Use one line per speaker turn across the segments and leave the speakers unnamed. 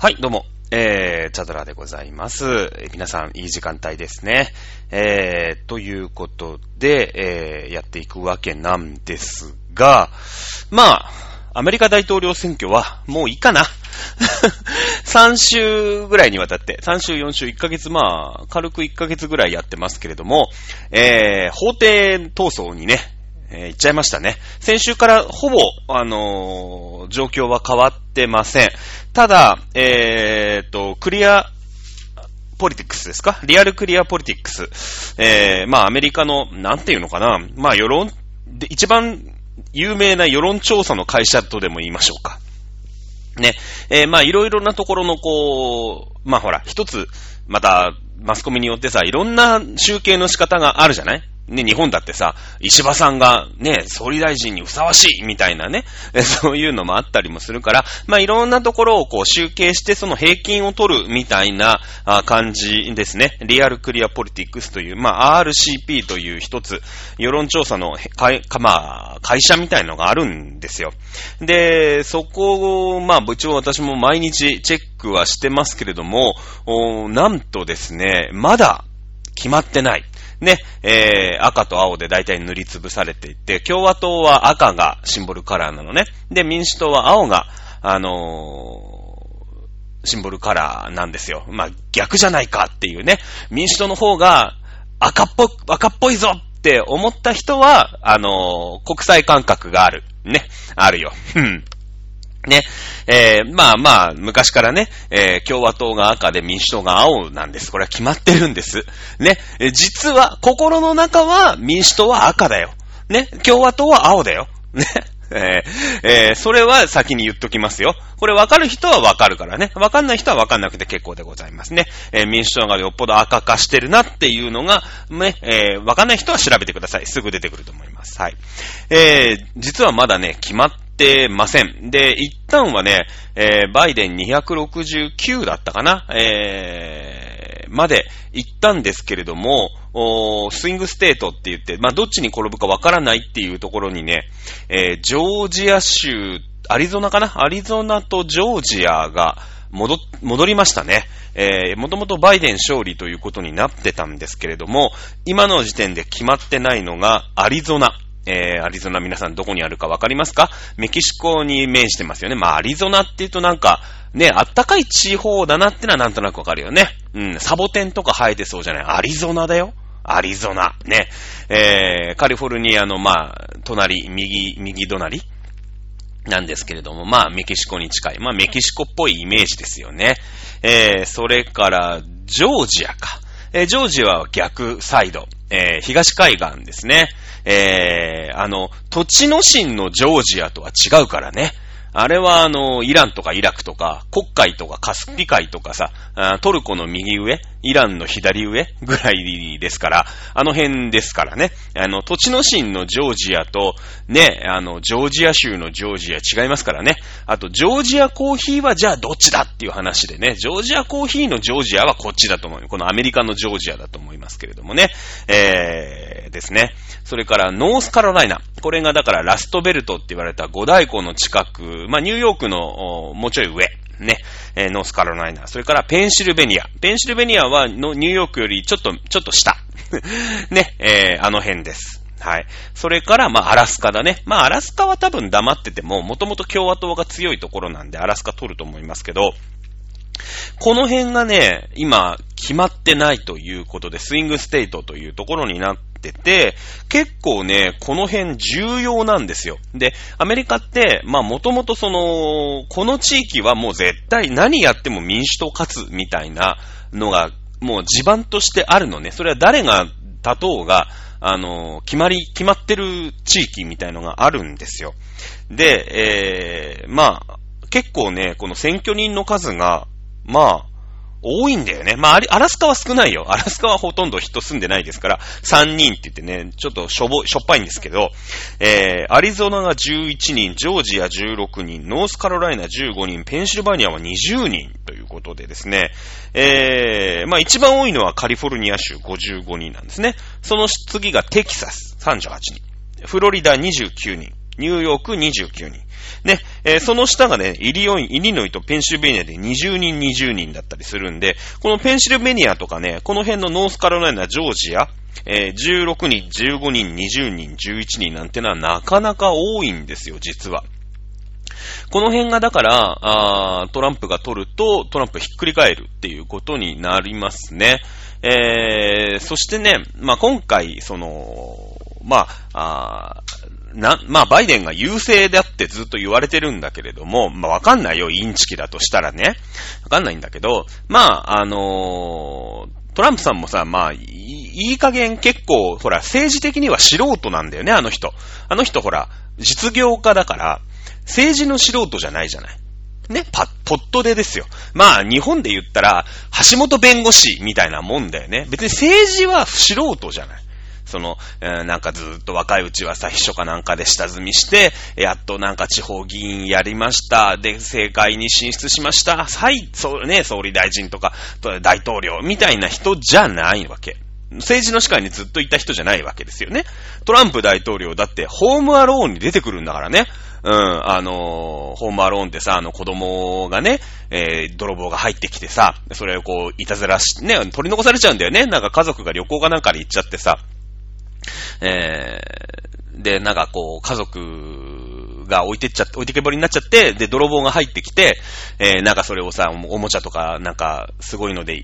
はい、どうも。えー、チャドラでございます。皆さん、いい時間帯ですね。えー、ということで、えー、やっていくわけなんですが、まあ、アメリカ大統領選挙は、もういいかな。3週ぐらいにわたって、3週、4週、1ヶ月、まあ、軽く1ヶ月ぐらいやってますけれども、えー、法廷闘争にね、えー行っちゃいましたね。先週からほぼ、あのー状況は変わってません。ただ、えーと、クリア、ポリティクスですか？リアルクリアポリティックス。えー、まあアメリカの、なんていうのかな。まあ世論、で、一番有名な世論調査の会社とでも言いましょうか。ね。えーまあいろいろなところのこう、まあほら、一つ、また、マスコミによってさ、いろんな集計の仕方があるじゃない？ね、日本だってさ、石破さんがね、総理大臣にふさわしいみたいなね、そういうのもあったりもするから、まあいろんなところをこう集計してその平均を取るみたいな感じですね。リアルクリアポリティクスという、まあ RCP という一つ、世論調査の会、かまあ、会社みたいのがあるんですよ。で、そこを、まあ一応私も毎日チェックはしてますけれども、なんとですね、まだ決まってない。ね、えー、赤と青で大体塗りつぶされていて、共和党は赤がシンボルカラーなのね。で、民主党は青が、あのーシンボルカラーなんですよ。まあ、逆じゃないかっていうね。民主党の方が赤っぽ、赤っぽいぞって思った人は、あのー国際感覚がある。ね。あるよ。うんね。えー、まあまあ、昔からね、えー共和党が赤で民主党が青なんです。これは決まってるんです。ね。え実は、心の中は民主党は赤だよ。ね。共和党は青だよ。ね。えーえーそれは先に言っときますよ。これ分かる人は分かるからね。分かんない人は分かんなくて結構でございますね。えー民主党がよっぽど赤化してるなっていうのが、ね、えー分かんない人は調べてください。すぐ出てくると思います。はい。え実はまだね、決まってません。で、一旦はね、えーバイデン269だったかな？えーまで行ったんですけれども、おスイングステートって言って、まあ、どっちに転ぶかわからないっていうところにね、えージョージア州、アリゾナかな？アリゾナとジョージアが戻、戻りましたね。えー、もともとバイデン勝利ということになってたんですけれども、今の時点で決まってないのがアリゾナ。えー、アリゾナ皆さんどこにあるかわかりますか？メキシコに面してますよね。まあ、アリゾナって言うとなんか、ね、あったかい地方だなってのはなんとなくわかるよね。うん、サボテンとか生えてそうじゃない？アリゾナだよ。アリゾナ。ね。えー、カリフォルニアの、まあ、隣、右、右隣？なんですけれども、まあ、メキシコに近い。まあ、メキシコっぽいイメージですよね。えー、それから、ジョージアか。えージョージアは逆サイド。えー東海岸ですね。えーあの、土地の神のジョージアとは違うからね。あれはあの、イランとかイラクとか、黒海とかカスピ海とかさ、トルコの右上、イランの左上ぐらいですから、あの辺ですからね。あの、土地の神のジョージアと、ね、あの、ジョージア州のジョージア違いますからね。あと、ジョージアコーヒーはじゃあどっちだっていう話でね、ジョージアコーヒーのジョージアはこっちだと思う。このアメリカのジョージアだと思いますけれどもね。えー、ですね。それから、ノースカロライナ。これがだからラストベルトって言われた五大湖の近く、まあ、ニューヨークのもうちょい上。ね。えーノースカロライナ。それから、ペンシルベニア。ペンシルベニアはのニューヨークよりちょっと、ちょっと下。ね。えーあの辺です。はい。それから、まあ、アラスカだね。まあ、アラスカは多分黙ってても、もともと共和党が強いところなんで、アラスカ取ると思いますけど、この辺がね、今、決まってないということで、スイングステートというところになってて、結構ね、この辺重要なんですよ。で、アメリカって、まあもともとその、この地域はもう絶対何やっても民主党勝つみたいなのが、もう地盤としてあるのね。それは誰が立とうが、あの、決まり、決まってる地域みたいのがあるんですよ。で、えー、まあ、結構ね、この選挙人の数が、まあ、多いんだよね。まあ、アラスカは少ないよ。アラスカはほとんど人住んでないですから、3人って言ってね、ちょっとしょぼ、しょっぱいんですけど、えー、アリゾナが11人、ジョージア16人、ノースカロライナ15人、ペンシルバニアは20人ということでですね、えー、まあ一番多いのはカリフォルニア州55人なんですね。その次がテキサス38人、フロリダ29人、ニューヨーク29人。ね、えー、その下がね、イリオイン、イリノイとペンシルベニアで20人20人だったりするんで、このペンシルベニアとかね、この辺のノースカロライナ、ジョージア、えー、16人、15人、20人、11人なんてのはなかなか多いんですよ、実は。この辺がだから、あトランプが取ると、トランプひっくり返るっていうことになりますね。えー、そしてね、まあ、今回、その、まあ、あな、まあ、バイデンが優勢であってずっと言われてるんだけれども、まあ、わかんないよ、インチキだとしたらね。わかんないんだけど、まあ、あのー、トランプさんもさ、まあ、いい加減結構、ほら、政治的には素人なんだよね、あの人。あの人ほら、実業家だから、政治の素人じゃないじゃない。ね、パッポットでですよ。まあ、日本で言ったら、橋本弁護士みたいなもんだよね。別に政治は素人じゃない。その、え、なんかずっと若いうちはさ、秘書かなんかで下積みして、やっとなんか地方議員やりました。で、政界に進出しました。はい、そうね、総理大臣とか、大統領みたいな人じゃないわけ。政治の世界にずっといた人じゃないわけですよね。トランプ大統領だってホームアローンに出てくるんだからね。うん、あの、ホームアローンってさ、あの子供がね、えー、泥棒が入ってきてさ、それをこう、いたずらし、ね、取り残されちゃうんだよね。なんか家族が旅行かなんかで行っちゃってさ、えー、で、なんかこう、家族が置いてっちゃ、置いてけぼりになっちゃって、で、泥棒が入ってきて、えー、なんかそれをさ、おもちゃとか、なんか、すごいので、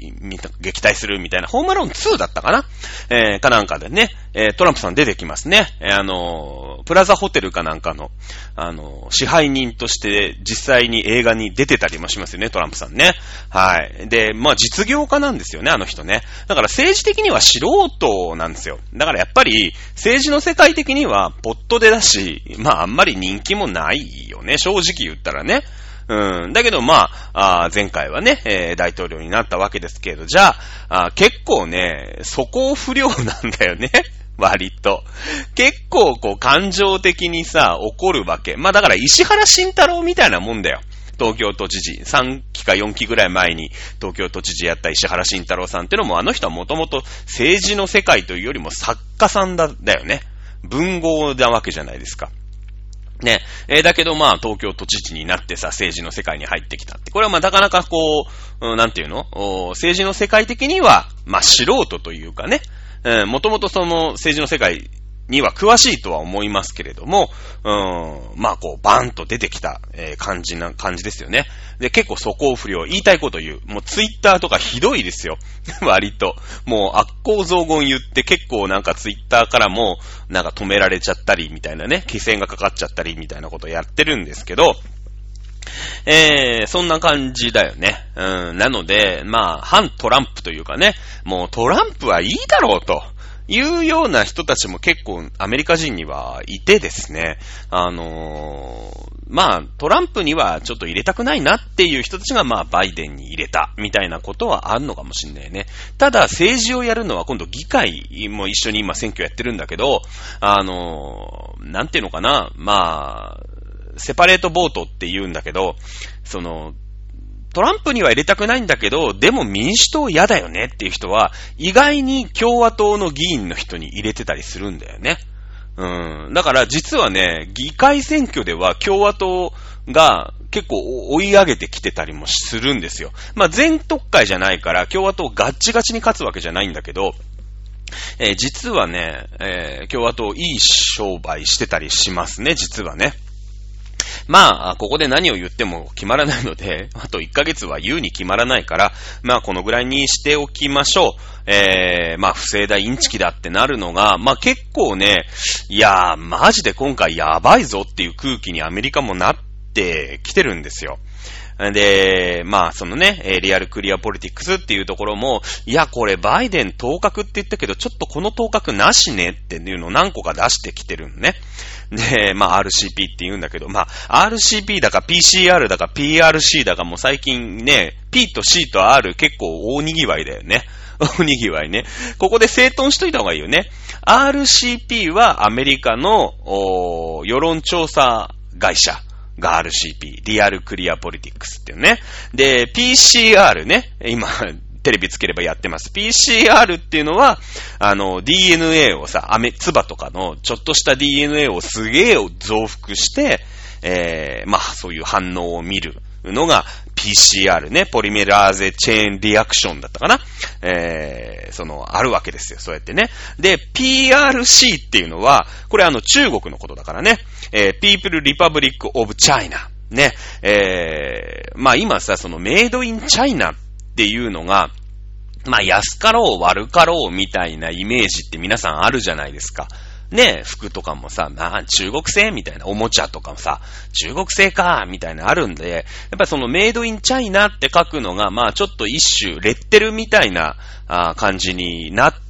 撃退するみたいな、ホームアローン2だったかな？えー、かなんかでね、えー、トランプさん出てきますね。えー、あのプラザホテルかなんかの、あの支配人として実際に映画に出てたりもしますよね、トランプさんね。はい。で、まあ実業家なんですよね、あの人ね。だから政治的には素人なんですよ。だからやっぱり、政治の世界的にはポットでだし、まああんまり人気もないよね、正直言ったらね。うん。だけど、まあ、あ前回はね、えー、大統領になったわけですけど、じゃあ、あ結構ね、素行不良なんだよね。割と。結構こう感情的にさ、怒るわけ。まあだから石原慎太郎みたいなもんだよ。東京都知事。3期か4期ぐらい前に東京都知事やった石原慎太郎さんっていうのもあの人はもともと政治の世界というよりも作家さんだ、だよね。文豪なわけじゃないですか。ね。えー、だけどまあ、東京都知事になってさ、政治の世界に入ってきたって。これはまあ、なかなかこう、うん、なんていうの？政治の世界的には、まあ、素人というかね。うん、もともとその政治の世界には詳しいとは思いますけれども、うん、まあこう、バーンと出てきた、えー、感じな感じですよね。で、結構素行不良、言いたいこと言う。もうツイッターとかひどいですよ。割と。もう悪行増言言って結構なんかツイッターからもなんか止められちゃったりみたいなね、規制がかかっちゃったりみたいなことやってるんですけど、えー、そんな感じだよね。うん、なので、まあ、反トランプというかね、もうトランプはいいだろうと。いうような人たちも結構アメリカ人にはいてですね、あのー、まあ、トランプにはちょっと入れたくないなっていう人たちがまあ、バイデンに入れたみたいなことはあるのかもしんないね。ただ、政治をやるのは今度議会も一緒に今選挙やってるんだけど、あのー、なんていうのかな、まあ、セパレートボートって言うんだけど、その、トランプには入れたくないんだけど、でも民主党嫌だよねっていう人は、意外に共和党の議員の人に入れてたりするんだよね。うん。だから実はね、議会選挙では共和党が結構追い上げてきてたりもするんですよ。まあ全特会じゃないから共和党ガッチガチに勝つわけじゃないんだけど、えー、実はね、えー、共和党いい商売してたりしますね、実はね。まあ、ここで何を言っても決まらないので、あと1ヶ月は言うに決まらないから、まあ、このぐらいにしておきましょう。えー、まあ、不正だ、インチキだってなるのが、まあ、結構ね、いやー、マジで今回やばいぞっていう空気にアメリカもなってきてるんですよ。で、まあ、そのね、リアルクリアポリティクスっていうところも、いや、これバイデン当確って言ったけど、ちょっとこの当確なしねっていうのを何個か出してきてるんね。で、まあ RCP って言うんだけど、まあ RCP だか PCR だか PRC だかも最近ね、P と C と R 結構大賑わいだよね。大賑わいね。ここで整頓しといた方がいいよね。RCP はアメリカの世論調査会社。が RCP、リアルクリアポリティクスっていうね。で、PCR ね、今、テレビつければやってます。PCR っていうのは、あの、DNA をさ、アメ、ツバとかのちょっとした DNA をすげえ増幅して、えー、まあ、そういう反応を見るのが PCR ね、ポリメラーゼチェーンリアクションだったかなえー、その、あるわけですよ、そうやってね。で、PRC っていうのは、これあの中国のことだからね、えー、People Republic of China。ね、えー、まあ今さ、そのメイドインチャイナっていうのが、まあ安かろう悪かろうみたいなイメージって皆さんあるじゃないですか。ね、服とかもさ、まあ、中国製みたいな、おもちゃとかもさ、中国製か、みたいなあるんで、やっぱそのメイドインチャイナって書くのが、まあ、ちょっと一種、レッテルみたいな、あ感じになって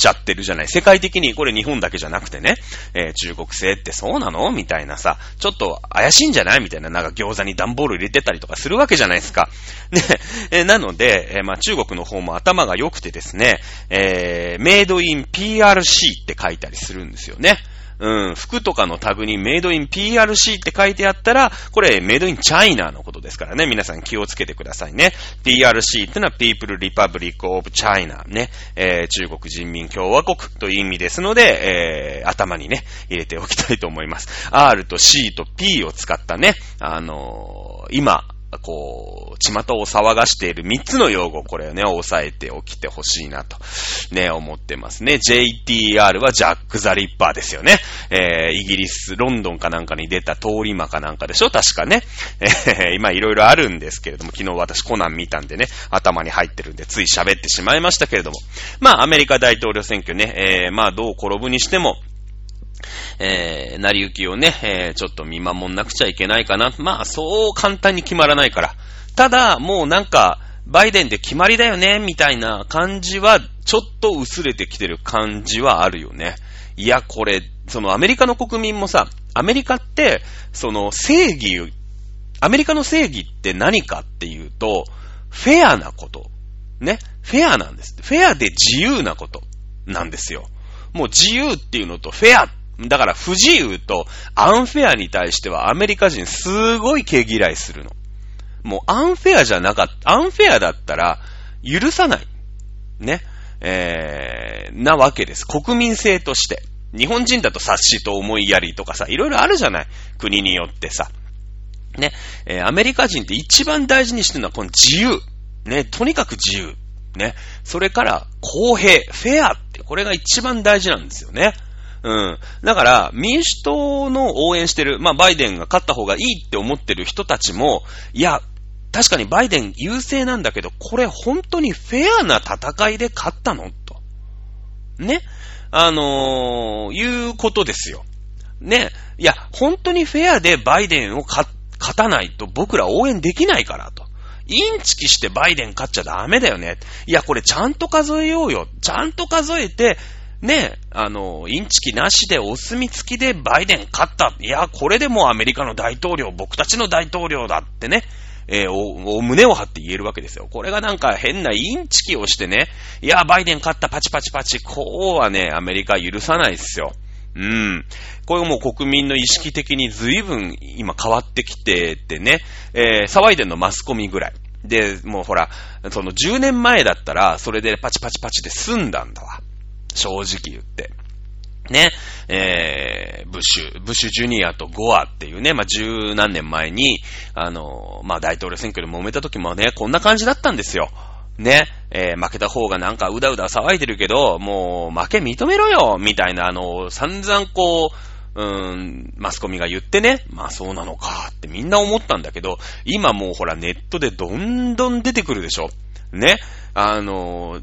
ちゃってるじゃない。世界的に、これ日本だけじゃなくてね、えー、中国製ってそうなの？みたいなさ、ちょっと怪しいんじゃない？みたいな、なんか餃子に段ボール入れてたりとかするわけじゃないですか。ね、えー、なので、えー、まあ中国の方も頭が良くてですね、えー、メイドイン PRC って書いたりするんですよね。うん、服とかのタグにメイドイン PRC って書いてあったら、これメイドインチャイナのことですからね。皆さん気をつけてくださいね。PRC ってのは People Republic of China ね。えー、中国人民共和国という意味ですので、えー、頭にね、入れておきたいと思います。R と C と P を使ったね、あのー、今、こう、巷を騒がしている3つの用語、これをね、押さえておきてほしいなと、ね、思ってますね。JTR はジャック・ザ・リッパーですよね。えー、イギリス、ロンドンかなんかに出た通り魔かなんかでしょ？確かね。えー、今いろいろあるんですけれども、昨日私コナン見たんでね、頭に入ってるんで、つい喋ってしまいましたけれども。まあ、アメリカ大統領選挙ね、えー、まあ、どう転ぶにしても、えー、成り行きをね、えー、ちょっと見守んなくちゃいけないかな。まあ、そう簡単に決まらないから。ただ、もうなんか、バイデンで決まりだよね、みたいな感じは、ちょっと薄れてきてる感じはあるよね。いや、これ、そのアメリカの国民もさ、アメリカって、その正義、アメリカの正義って何かっていうと、フェアなこと。ね？フェアなんです。フェアで自由なことなんですよ。もう自由っていうのとフェアっだから不自由とアンフェアに対してはアメリカ人すごい毛嫌いするの。もうアンフェアじゃなかった、アンフェアだったら許さない。ね。えー、なわけです。国民性として。日本人だと察しと思いやりとかさ、いろいろあるじゃない。国によってさ。ね。えー、アメリカ人って一番大事にしてるのはこの自由。ね。とにかく自由。ね。それから公平、フェアって、これが一番大事なんですよね。うん。だから、民主党の応援してる、まあ、バイデンが勝った方がいいって思ってる人たちも、いや、確かにバイデン優勢なんだけど、これ本当にフェアな戦いで勝ったの？と。ね？あのー、いうことですよ。ね？いや、本当にフェアでバイデンを勝たないと僕ら応援できないからと。インチキしてバイデン勝っちゃダメだよね。いや、これちゃんと数えようよ。ちゃんと数えて、ね、あの、インチキなしでお墨付きでバイデン勝った。いや、これでもうアメリカの大統領、僕たちの大統領だってね、えー、お、お胸を張って言えるわけですよ。これがなんか変なインチキをしてね、いや、バイデン勝った、パチパチパチ、こうはね、アメリカ許さないですよ。うん。これもう国民の意識的に随分今変わってきててね、えー、騒いでんのマスコミぐらい。で、もうほら、その10年前だったら、それでパチパチパチで済んだんだわ。正直言って。ね、えー、ブッシュ、ブッシュジュニアとゴアっていうね、まあ、十何年前に、あの、まあ、大統領選挙で揉めた時もね、こんな感じだったんですよ。ね、えー、負けた方がなんかうだうだ騒いでるけど、もう負け認めろよみたいな、あの、散々こう、うーん、マスコミが言ってね、まあそうなのかってみんな思ったんだけど、今もうほらネットでどんどん出てくるでしょ。ね、あの、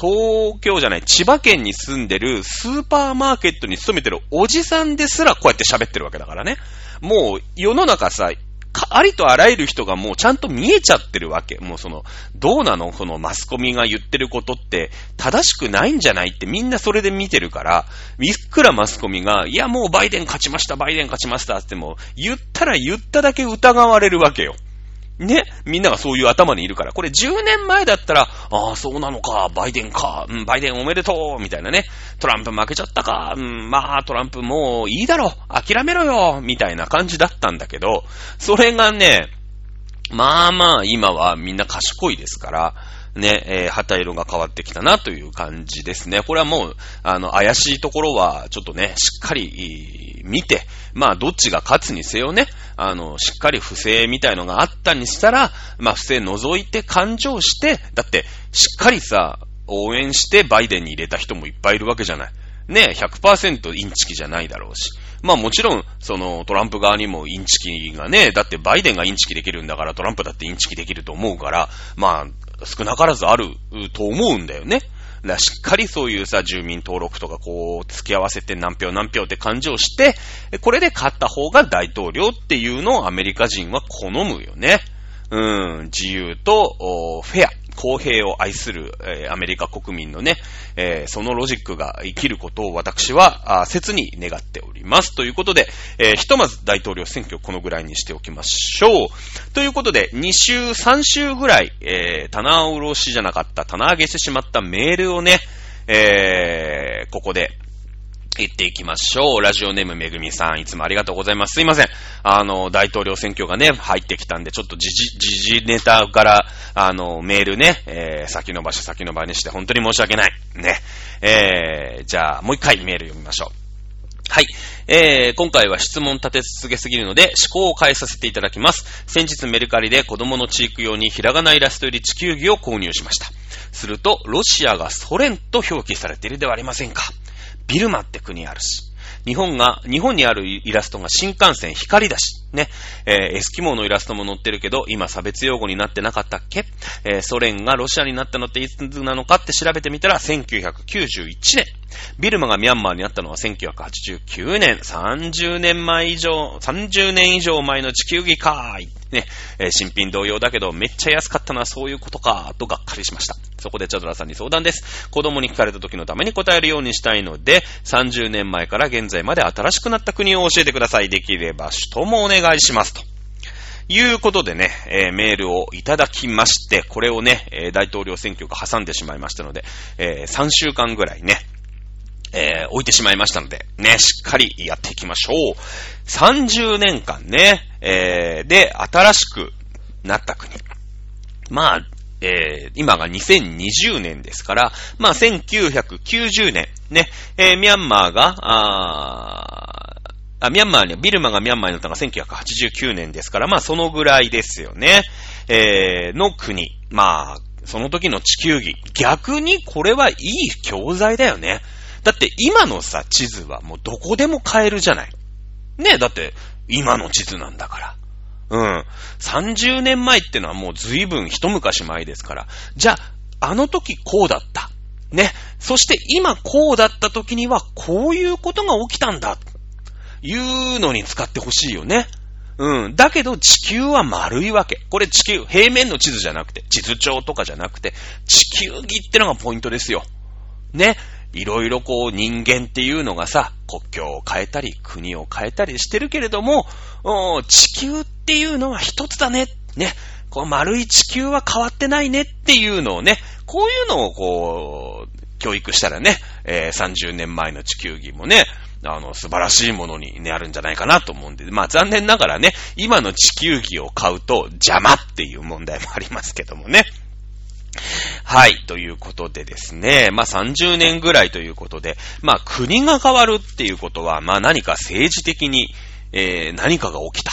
東京じゃない、千葉県に住んでるスーパーマーケットに勤めてるおじさんですらこうやって喋ってるわけだからね。もう世の中さ、ありとあらゆる人がもうちゃんと見えちゃってるわけ。もうその、どうなの？そのマスコミが言ってることって正しくないんじゃないってみんなそれで見てるから、いくらマスコミが、いやもうバイデン勝ちました、バイデン勝ちましたっても、言ったら言っただけ疑われるわけよ。ね、みんながそういう頭にいるから。これ10年前だったら、ああ、そうなのか、バイデンか、うん、バイデンおめでとう、みたいなね。トランプ負けちゃったか、うん、まあ、トランプもういいだろ、諦めろよ、みたいな感じだったんだけど、それがね、まあまあ、今はみんな賢いですから、ね、えー、旗色が変わってきたなという感じですね。これはもう、あの、怪しいところは、ちょっとね、しっかり、見て、まあどっちが勝つにせよね、あの、しっかり不正みたいのがあったにしたら、まあ不正除いて勘定して、だってしっかりさ、応援してバイデンに入れた人もいっぱいいるわけじゃない。ね、100%インチキじゃないだろうし。まあもちろん、そのトランプ側にもインチキがね、だってバイデンがインチキできるんだからトランプだってインチキできると思うから、まあ少なからずあると思うんだよね。だからしっかりそういうさ、住民登録とかこう、付き合わせて何票何票って感じをして、これで勝った方が大統領っていうのをアメリカ人は好むよね。うん、自由と、フェア。公平を愛する、えー、アメリカ国民のね、えー、そのロジックが生きることを私は、あ切に願っております。ということで、えー、ひとまず大統領選挙このぐらいにしておきましょう。ということで、2週、3週ぐらい、えー、棚卸しじゃなかった、棚上げしてしまったメールをね、えー、ここで、行っていきましょう。ラジオネームめぐみさん、いつもありがとうございます。すいません。あの、大統領選挙がね、入ってきたんで、ちょっと時事、時事ネタから、あの、メールね、えー、先延ばし先延ばしにして本当に申し訳ない。ね。えー、じゃあ、もう一回メール読みましょう。はい。えー、今回は質問立て続けすぎるので、思考を変えさせていただきます。先日メルカリで子供のチーク用にひらがなイラストより地球儀を購入しました。すると、ロシアがソ連と表記されているではありませんか。ビルマって国あるし。日本が、日本にあるイラストが新幹線光だし、ね、えー、エスキモーのイラストも載ってるけど、今差別用語になってなかったっけ？えー、ソ連がロシアになったのっていつなのかって調べてみたら、1991年。ビルマがミャンマーになったのは1989年。30年前以上、30年以上前の地球儀かーい。ね、え、新品同様だけど、めっちゃ安かったのはそういうことかー、とがっかりしました。そこでチャドラさんに相談です。子供に聞かれた時のために答えるようにしたいので、30年前から現在まで新しくなった国を教えてください。できれば、首都もお願いします。と。いうことでね、えー、メールをいただきまして、これをね、えー、大統領選挙が挟んでしまいましたので、えー、3週間ぐらいね、えー、置いてしまいましたので、ね、しっかりやっていきましょう。30年間ね、えー、で、新しくなった国。まあ、えー、今が2020年ですから、まあ、1990年、ね、え、ミャンマーが、ああ、ミャンマーに、ビルマがミャンマーになったのが1989年ですから、まあ、そのぐらいですよね。え、の国。まあ、その時の地球儀。逆にこれはいい教材だよね。だって今のさ、地図はもうどこでも買えるじゃない。ねえ、だって今の地図なんだから。うん。30年前ってのはもう随分一昔前ですから。じゃあ、あの時こうだった。ね。そして今こうだった時にはこういうことが起きたんだ。いうのに使ってほしいよね。うん。だけど地球は丸いわけ。これ地球、平面の地図じゃなくて、地図帳とかじゃなくて、地球儀ってのがポイントですよ。ね。いろいろこう人間っていうのがさ、国境を変えたり、国を変えたりしてるけれども、地球っていうのは一つだね。ね。この丸い地球は変わってないねっていうのをね、こういうのをこう、教育したらね、えー、30年前の地球儀もね、あの、素晴らしいものになるんじゃないかなと思うんで、まあ残念ながらね、今の地球儀を買うと邪魔っていう問題もありますけどもね。はい。ということでですね。まあ、30年ぐらいということで、まあ、国が変わるっていうことは、まあ、何か政治的に、えー、何かが起きた。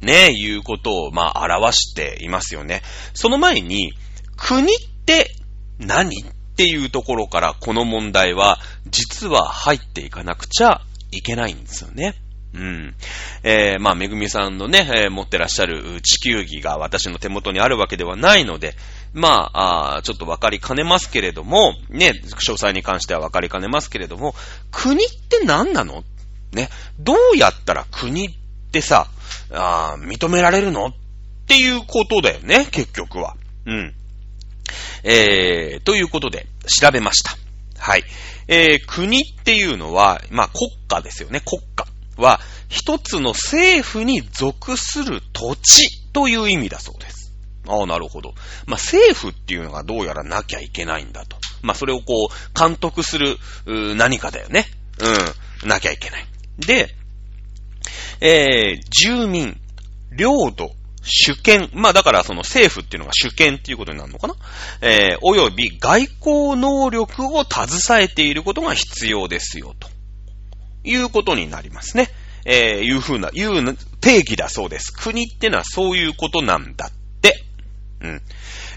ね、いうことを、まあ、表していますよね。その前に、国って何っていうところから、この問題は、実は入っていかなくちゃいけないんですよね。うん。えー、まあ、めぐみさんのね、えー、持ってらっしゃる地球儀が私の手元にあるわけではないので、まあ、あちょっとわかりかねますけれども、ね、詳細に関してはわかりかねますけれども、国って何なの？ね、どうやったら国ってさ、あ認められるの？っていうことだよね、結局は。うん。えー、ということで、調べました。はい。えー、国っていうのは、まあ、国家ですよね、国家。は、一つの政府に属する土地という意味だそうです。ああ、なるほど。まあ、政府っていうのがどうやらなきゃいけないんだと。まあ、それをこう、監督する、何かだよね。うん、なきゃいけない。で、えー、住民、領土、主権。まあだからその政府っていうのが主権っていうことになるのかなえー、および外交能力を携えていることが必要ですよと。いうことになりますね。えー、いうふうな、いう定義だそうです。国ってのはそういうことなんだっ。うん。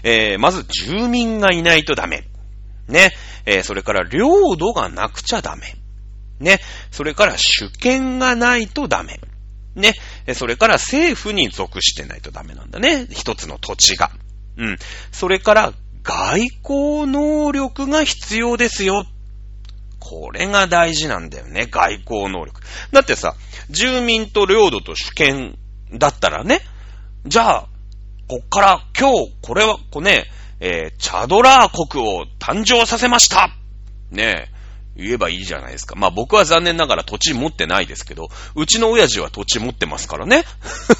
えー、まず住民がいないとダメ。ね。えー、それから領土がなくちゃダメ。ね。それから主権がないとダメ。ね。それから政府に属してないとダメなんだね。一つの土地が。うん。それから外交能力が必要ですよ。これが大事なんだよね。外交能力。だってさ、住民と領土と主権だったらね、じゃあ、こっから今日、これは、こね、えー、チャドラー国を誕生させましたねえ、言えばいいじゃないですか。まあ僕は残念ながら土地持ってないですけど、うちの親父は土地持ってますからね。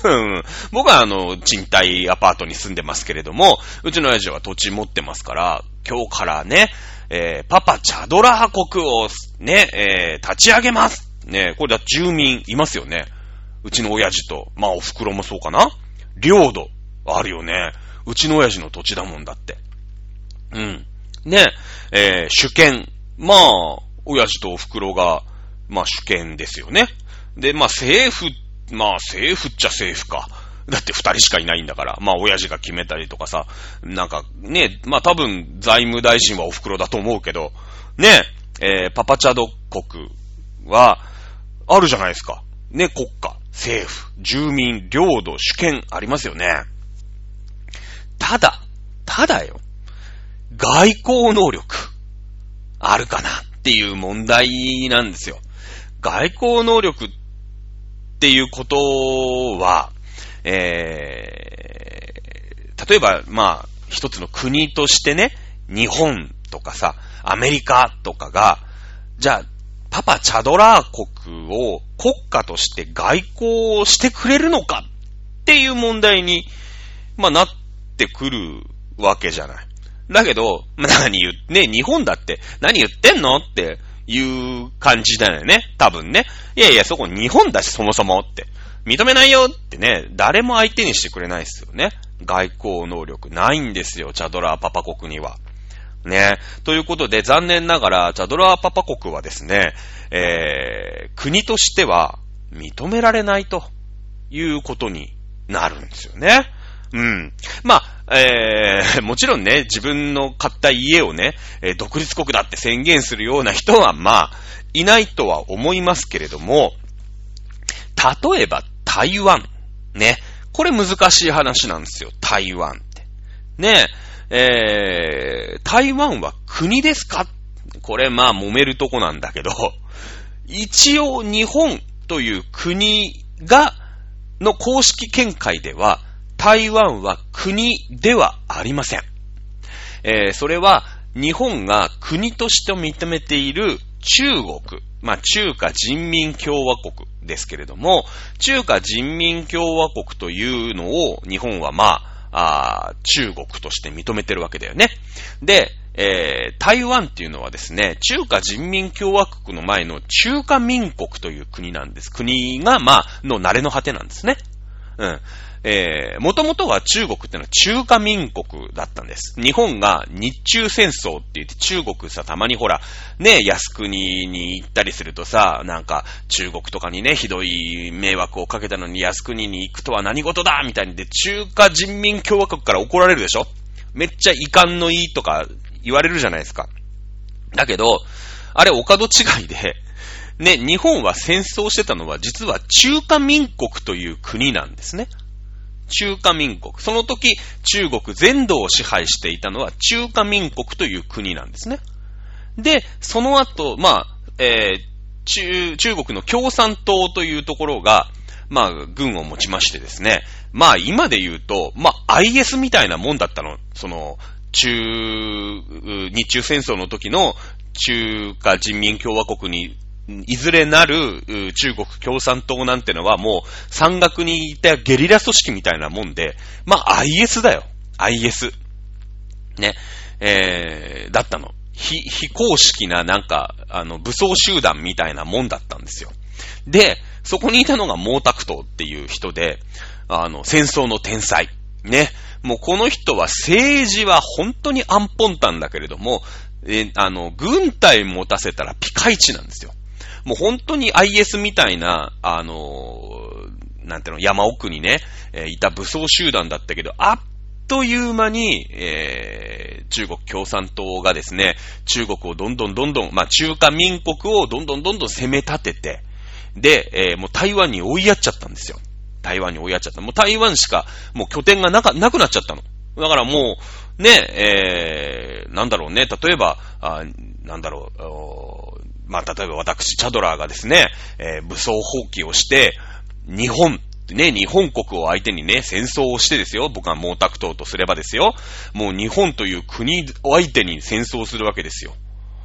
僕はあの、賃貸アパートに住んでますけれども、うちの親父は土地持ってますから、今日からね、えー、パパチャドラー国をね、えー、立ち上げますねこれだ、住民いますよね。うちの親父と、まあお袋もそうかな領土、あるよね。うちの親父の土地だもんだって。うん。ね、えー、主権。まあ、親父とお袋が、まあ主権ですよね。で、まあ政府、まあ政府っちゃ政府か。だって二人しかいないんだから。まあ親父が決めたりとかさ。なんかね、まあ多分財務大臣はお袋だと思うけど、ね、えー、パパチャド国は、あるじゃないですか。ね、国家、政府、住民、領土、主権ありますよね。ただ、ただよ。外交能力、あるかなっていう問題なんですよ。外交能力っていうことは、えー、例えば、まあ、一つの国としてね、日本とかさ、アメリカとかが、じゃあ、パパチャドラー国を国家として外交をしてくれるのかっていう問題に、まあ、なっってくるわけじゃない。だけど、何言ね、日本だって何言ってんのっていう感じだよね。多分ね。いやいや、そこ日本だし、そもそもって。認めないよってね、誰も相手にしてくれないですよね。外交能力ないんですよ、チャドラーパパ国には。ね。ということで、残念ながら、チャドラーパパ国はですね、えー、国としては認められないということになるんですよね。うん。まあ、えー、もちろんね、自分の買った家をね、えー、独立国だって宣言するような人は、まあ、いないとは思いますけれども、例えば台湾。ね。これ難しい話なんですよ。台湾って。ねえ、ー、台湾は国ですか？これまあ揉めるとこなんだけど、一応日本という国が、の公式見解では、台湾は国ではありません。えー、それは日本が国として認めている中国、まあ中華人民共和国ですけれども、中華人民共和国というのを日本はまあ、あ中国として認めてるわけだよね。で、えー、台湾っていうのはですね、中華人民共和国の前の中華民国という国なんです。国が、まあ、の慣れの果てなんですね。うん。えー、もともとは中国ってのは中華民国だったんです。日本が日中戦争って言って中国さ、たまにほら、ね、靖国に行ったりするとさ、なんか中国とかにね、ひどい迷惑をかけたのに靖国に行くとは何事だみたいにで、中華人民共和国から怒られるでしょめっちゃ遺憾のいいとか言われるじゃないですか。だけど、あれお門違いで、ね、日本は戦争してたのは実は中華民国という国なんですね。中華民国。その時、中国全土を支配していたのは中華民国という国なんですね。で、その後、まあ、えー、中、中国の共産党というところが、まあ、軍を持ちましてですね。まあ、今で言うと、まあ、IS みたいなもんだったの。その、中、日中戦争の時の中華人民共和国にいずれなる中国共産党なんてのはもう山岳にいたゲリラ組織みたいなもんで、まあ IS だよ。IS。ね。えー、だったの。非、非公式ななんか、あの、武装集団みたいなもんだったんですよ。で、そこにいたのが毛沢東っていう人で、あの、戦争の天才。ね。もうこの人は政治は本当にアンポンタンだけれども、えあの、軍隊持たせたらピカイチなんですよ。もう本当に IS みたいな、あのー、なんていうの、山奥にね、えー、いた武装集団だったけど、あっという間に、えー、中国共産党がですね、中国をどんどんどんどん、まあ中華民国をどんどんどんどん攻め立てて、で、えー、もう台湾に追いやっちゃったんですよ。台湾に追いやっちゃった。もう台湾しか、もう拠点がなか、なくなっちゃったの。だからもう、ね、えー、なんだろうね、例えば、あなんだろう、まあ、例えば私、チャドラーがですね、えー、武装放棄をして、日本、ね、日本国を相手にね、戦争をしてですよ。僕は毛沢東とすればですよ。もう日本という国を相手に戦争するわけですよ。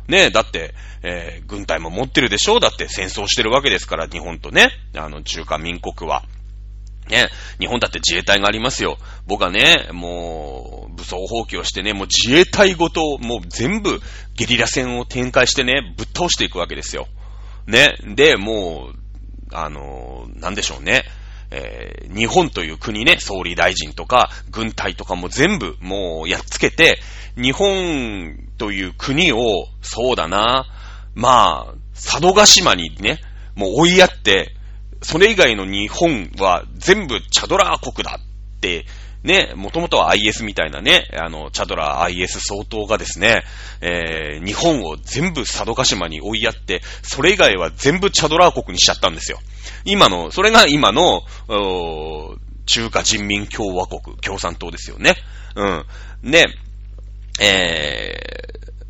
ねだって、えー、軍隊も持ってるでしょだって戦争してるわけですから、日本とね、あの、中華民国は。ね、日本だって自衛隊がありますよ。僕はね、もう、武装放棄をしてね、もう自衛隊ごと、もう全部ゲリラ戦を展開してね、ぶっ倒していくわけですよ。ね、で、もう、あの、なんでしょうね。えー、日本という国ね、総理大臣とか、軍隊とかも全部もうやっつけて、日本という国を、そうだな、まあ、佐渡島にね、もう追いやって、それ以外の日本は全部チャドラー国だって、ね、もともとは IS みたいなね、あの、チャドラー IS 総統がですね、えー、日本を全部佐渡島に追いやって、それ以外は全部チャドラー国にしちゃったんですよ。今の、それが今の、中華人民共和国、共産党ですよね。うん。で、え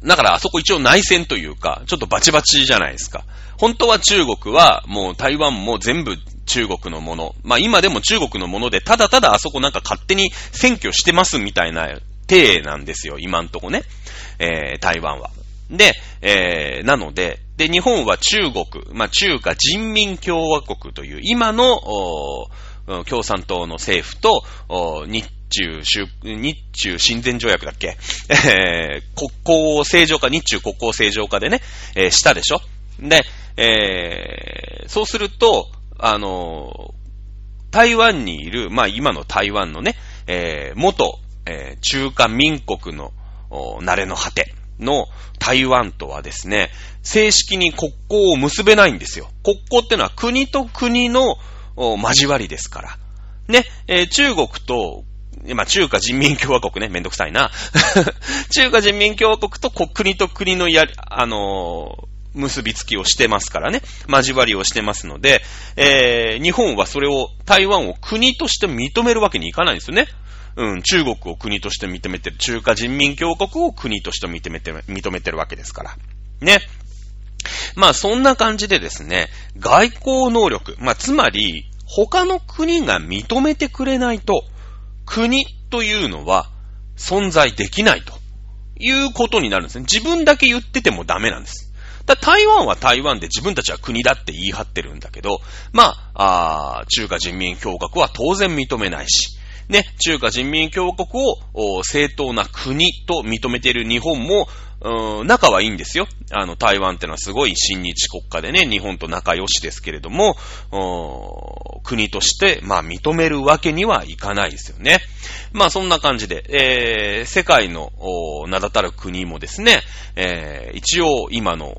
ー、だからあそこ一応内戦というか、ちょっとバチバチじゃないですか。本当は中国はもう台湾も全部中国のもの。まあ今でも中国のもので、ただただあそこなんか勝手に選挙してますみたいな体なんですよ、今んとこね。えー、台湾は。で、えー、なので、で、日本は中国、まあ中華人民共和国という今の、共産党の政府と、日中、日中親善条約だっけ？えー、国交正常化、日中国交正常化でね、えー、したでしょ？で、えー、そうすると、あの、台湾にいる、まあ今の台湾のね、えー、元、えー、中華民国の、慣れの果ての台湾とはですね、正式に国交を結べないんですよ。国交ってのは国と国の交わりですから。ね、えー、中国と、まあ、中華人民共和国ね、めんどくさいな。中華人民共和国と国と国のや、あのー、結びつきをしてますからね。交わりをしてますので、えー、日本はそれを、台湾を国として認めるわけにいかないんですよね。うん、中国を国として認めてる、中華人民共和国を国として認めてる、認めてるわけですから。ね。まあそんな感じでですね、外交能力、まあつまり、他の国が認めてくれないと、国というのは存在できないということになるんですね。自分だけ言っててもダメなんです。だ台湾は台湾で自分たちは国だって言い張ってるんだけど、まあ、あ中華人民共和国は当然認めないし、ね、中華人民共和国を正当な国と認めている日本も、うん、仲はいいんですよ。あの、台湾ってのはすごい親日国家でね、日本と仲良しですけれども、国として、まあ、認めるわけにはいかないですよね。まあ、そんな感じで、えー、世界の名だたる国もですね、えー、一応今の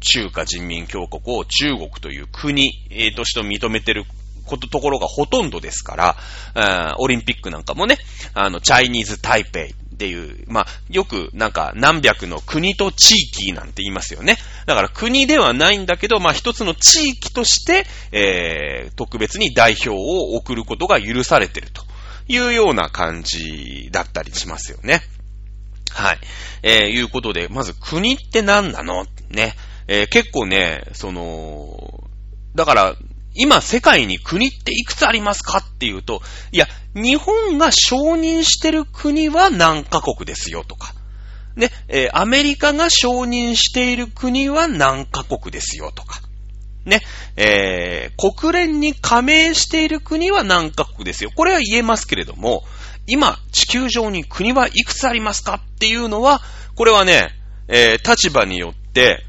中華人民共和国を中国という国、えー、として認めてること、ところがほとんどですから、オリンピックなんかもね、あの、チャイニーズ・タイペイっていう、まあ、よくなんか何百の国と地域なんて言いますよね。だから国ではないんだけど、まあ、一つの地域として、えー、特別に代表を送ることが許されてるというような感じだったりしますよね。はい。えー、いうことで、まず国って何なの？ね。えー、結構ね、その、だから、今世界に国っていくつありますかっていうと、いや、日本が承認してる国は何カ国ですよとか、ね、えー、アメリカが承認している国は何カ国ですよとか、ね、えー、国連に加盟している国は何カ国ですよ。これは言えますけれども、今、地球上に国はいくつありますかっていうのは、これはね、えー、立場によって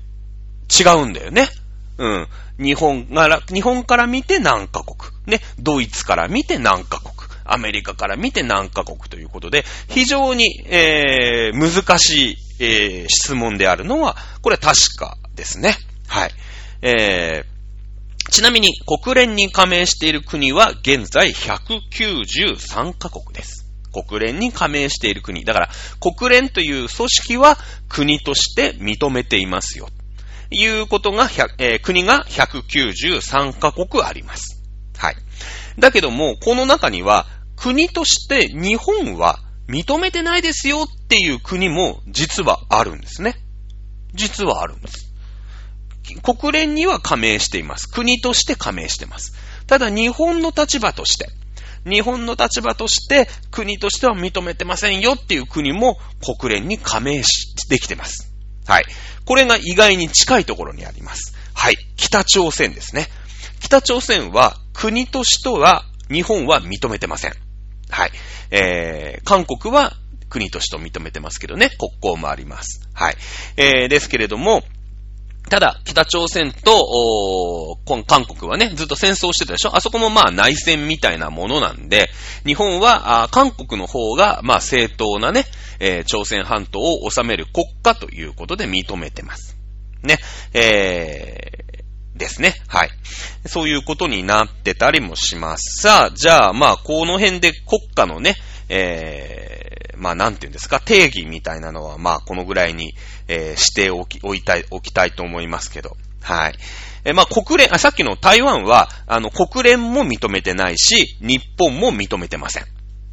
違うんだよね。うん。日本が、日本から見て何カ国。ね。ドイツから見て何カ国。アメリカから見て何カ国ということで、非常に、えー、難しい、えー、質問であるのは、これ確かですね。はい。えー、ちなみに国連に加盟している国は現在193カ国です。国連に加盟している国。だから、国連という組織は国として認めていますよ。いうことが、えー、国が193カ国あります。はい。だけども、この中には、国として日本は認めてないですよっていう国も実はあるんですね。実はあるんです。国連には加盟しています。国として加盟しています。ただ日本の立場として、日本の立場として国としては認めてませんよっていう国も国連に加盟し、できてます。はい。これが意外に近いところにあります。はい。北朝鮮ですね。北朝鮮は国としては日本は認めてません。はい。えー、韓国は国として認めてますけどね、国交もあります。はい。えー、ですけれども、ただ、北朝鮮と、韓国はね、ずっと戦争してたでしょ？あそこもまあ内戦みたいなものなんで、日本は、韓国の方が、まあ正当なね、えー、朝鮮半島を治める国家ということで認めてます。ね、えー、ですね。はい。そういうことになってたりもします。さあ、じゃあ、まあ、この辺で国家のね、えー、まあ、なんていうんですか、定義みたいなのは、まあ、このぐらいに、えー、しておき、置いたい、置きたいと思いますけど。はい。え、まあ、国連、あ、さっきの台湾は、あの、国連も認めてないし、日本も認めてません。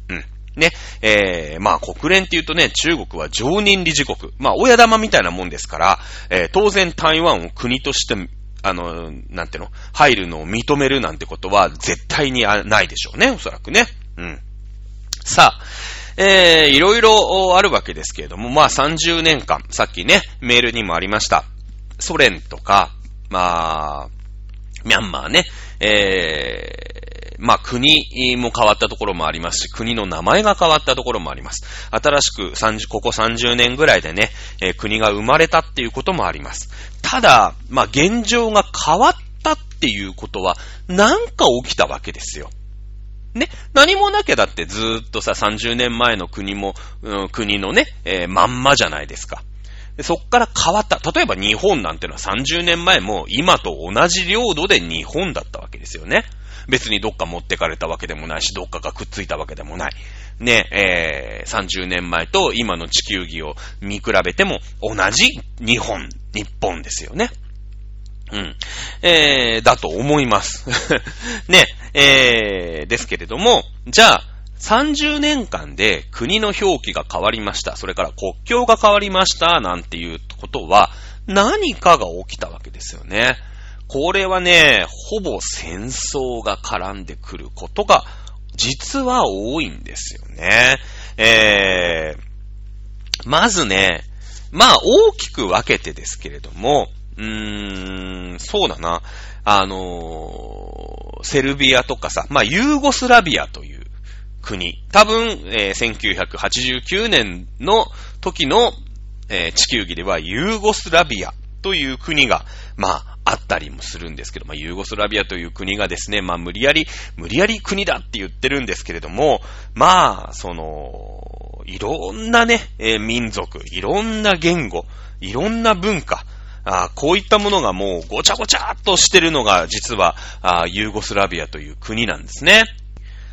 うん。ね。えー、まあ、国連って言うとね、中国は常任理事国。まあ、親玉みたいなもんですから、えー、当然台湾を国としてあの、なんていうの？入るのを認めるなんてことは絶対にないでしょうね、おそらくね。うん。さあ、えー、いろいろあるわけですけれども、まあ30年間、さっきね、メールにもありました。ソ連とか、まあ、ミャンマーね、えー、まあ国も変わったところもありますし、国の名前が変わったところもあります。新しく30、ここ30年ぐらいでね、えー、国が生まれたっていうこともあります。ただ、まあ現状が変わったっていうことは、なんか起きたわけですよ。ね、何もなきゃだってずーっとさ、30年前の国も、うん、国のね、えー、まんまじゃないですか。そっから変わった。例えば日本なんてのは30年前も今と同じ領土で日本だったわけですよね。別にどっか持ってかれたわけでもないし、どっかがくっついたわけでもない。ね、えー、30年前と今の地球儀を見比べても同じ日本、日本ですよね。うん。えー、だと思います。ね、えー、ですけれども、じゃあ、30年間で国の表記が変わりました。それから国境が変わりました。なんていうことは、何かが起きたわけですよね。これはね、ほぼ戦争が絡んでくることが、実は多いんですよね。えー、まずね、まあ大きく分けてですけれども、うーん、そうだな。あのー、セルビアとかさ、まあ、ユーゴスラビアという国。多分、えー、1989年の時の、えー、地球儀ではユーゴスラビアという国が、まあ、あったりもするんですけど、まあ、ユーゴスラビアという国がですね、まあ、無理やり、無理やり国だって言ってるんですけれども、まあ、その、いろんなね、えー、民族、いろんな言語、いろんな文化、あこういったものがもうごちゃごちゃっとしてるのが実はあユーゴスラビアという国なんですね。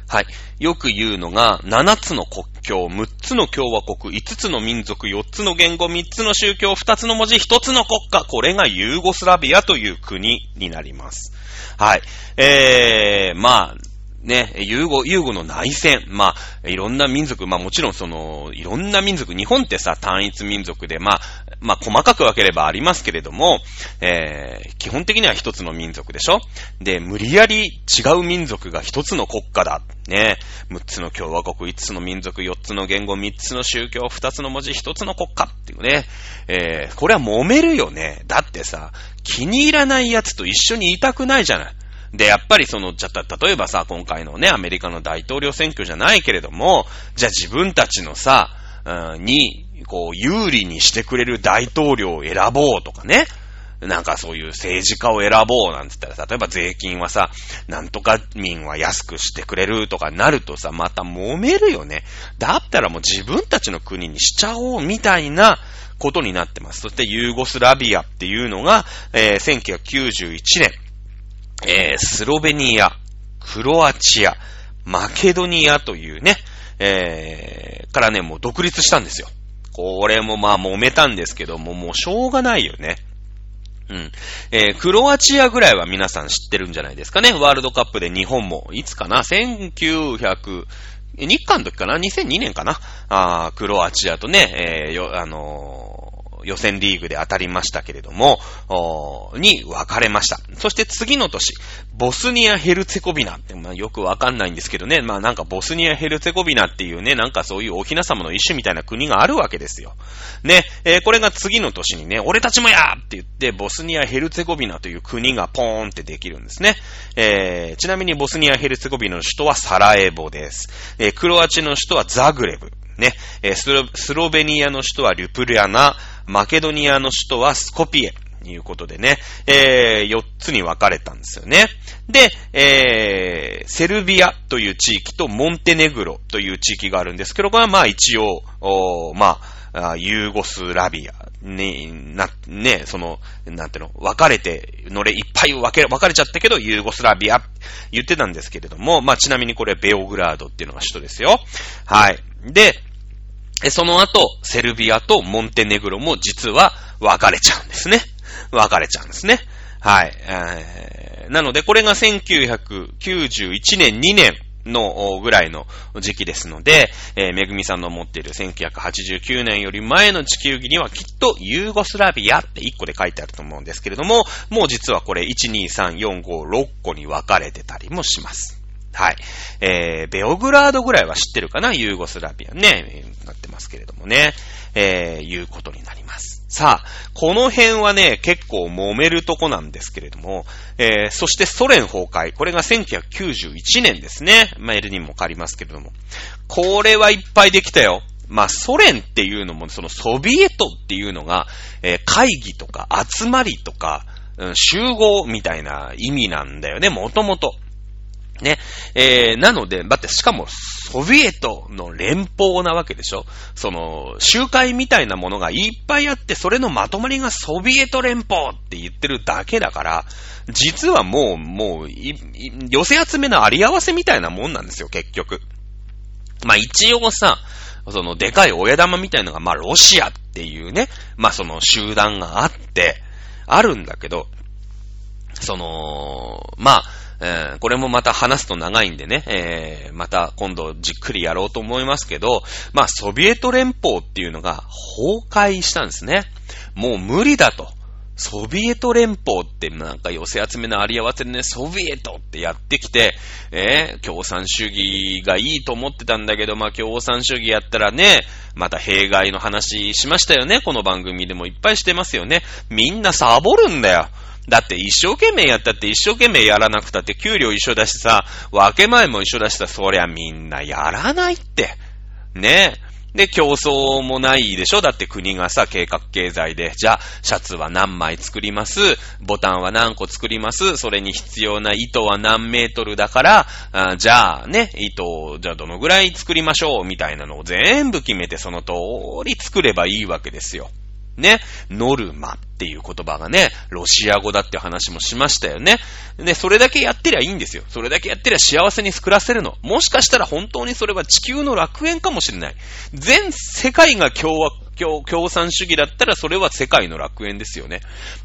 はい。よく言うのが、7つの国境、6つの共和国、5つの民族、4つの言語、3つの宗教、2つの文字、1つの国家。これがユーゴスラビアという国になります。はい。えー、まあ、ね、ユーゴ、ユーゴの内戦。まあ、いろんな民族、まあもちろんその、いろんな民族、日本ってさ、単一民族で、まあ、まあ細かく分ければありますけれども、えー、基本的には一つの民族でしょ？で、無理やり違う民族が一つの国家だ。ね、6つの共和国、5つの民族、4つの言語、3つの宗教、2つの文字、1つの国家っていうね。えー、これは揉めるよね。だってさ、気に入らない奴と一緒にいたくないじゃない。で、やっぱりその、じゃ、た例えばさ、今回のね、アメリカの大統領選挙じゃないけれども、じゃあ自分たちのさ、に、こう、有利にしてくれる大統領を選ぼうとかね。なんかそういう政治家を選ぼうなんつったら、例えば税金はさ、なんとか民は安くしてくれるとかなるとさ、また揉めるよね。だったらもう自分たちの国にしちゃおうみたいなことになってます。そしてユーゴスラビアっていうのが、えー、1991年、えー、スロベニア、クロアチア、マケドニアというね、えー、からね、もう独立したんですよ。これもまあ揉めたんですけども、もうしょうがないよね。うん。えー、クロアチアぐらいは皆さん知ってるんじゃないですかね。ワールドカップで日本も、いつかな ?1900、日韓の時かな ?2002 年かな？あクロアチアとね、えー、よ、あのー予選リーグで当たりましたけれども、に分かれました。そして次の年、ボスニア・ヘルツェコビナって、まあ、よくわかんないんですけどね、まあなんかボスニア・ヘルツェコビナっていうね、なんかそういうお雛様の一種みたいな国があるわけですよ。ね、えー、これが次の年にね、俺たちもやって言って、ボスニア・ヘルツェコビナという国がポーンってできるんですね。えー、ちなみにボスニア・ヘルツェコビナの首都はサラエボです。えー、クロアチアの首都はザグレブ。ね、えー、スロスロベニアの首都はリュプリアナ、マケドニアの首都はスコピエ。いうことでね、えー、4つに分かれたんですよね。で、えー、セルビアという地域とモンテネグロという地域があるんですけど、これはまあ一応、おまあ、ユーゴスラビアにな、ね、その、なんていうの、分かれて、のれいっぱい分け、分かれちゃったけど、ユーゴスラビア言ってたんですけれども、まあちなみにこれベオグラードっていうのが首都ですよ。はい。で、その後、セルビアとモンテネグロも実は分かれちゃうんですね。分かれちゃうんですね。はい。えー、なので、これが1991年、2年のぐらいの時期ですので、えー、めぐみさんの持っている1989年より前の地球儀にはきっとユーゴスラビアって1個で書いてあると思うんですけれども、もう実はこれ1、2、3、4、5、6個に分かれてたりもします。はい。えー、ベオグラードぐらいは知ってるかな？ユーゴスラビアね、なってますけれどもね、えー、いうことになります。さあ、この辺はね、結構揉めるとこなんですけれども、えー、そしてソ連崩壊。これが1991年ですね。まあ、エルニンも変わりますけれども。これはいっぱいできたよ。まあ、ソ連っていうのも、そのソビエトっていうのが、えー、会議とか集まりとか、うん、集合みたいな意味なんだよね、もともと。ね。えー、なので、だってしかも、ソビエトの連邦なわけでしょ？その、集会みたいなものがいっぱいあって、それのまとまりがソビエト連邦って言ってるだけだから、実はもう、もう、寄せ集めのあり合わせみたいなもんなんですよ、結局。まあ一応さ、そのでかい親玉みたいのが、まあロシアっていうね、まあその集団があって、あるんだけど、その、まあ、えー、これもまた話すと長いんでね、えー、また今度じっくりやろうと思いますけど、まあ、ソビエト連邦っていうのが崩壊したんですね。もう無理だと。ソビエト連邦ってなんか寄せ集めのあり合わせでね、ソビエトってやってきて、えー、共産主義がいいと思ってたんだけど、まあ共産主義やったらね、また弊害の話しましたよね。この番組でもいっぱいしてますよね。みんなサボるんだよ。だって一生懸命やったって一生懸命やらなくたって給料一緒だしさ、分け前も一緒だしさ、そりゃみんなやらないって。ねえ。で、競争もないでしょ？だって国がさ、計画経済で、じゃあ、シャツは何枚作ります？ボタンは何個作ります？それに必要な糸は何メートルだから、あじゃあね、糸を、じゃあどのぐらい作りましょう？みたいなのを全部決めてその通り作ればいいわけですよ。ね、ノルマっていう言葉がね、ロシア語だって話もしましたよね。で、それだけやってりゃいいんですよ。それだけやってりゃ幸せに暮らせるの。もしかしたら本当にそれは地球の楽園かもしれない。全世界が共和、共共産主義だったらそれは世界の楽園ですよね。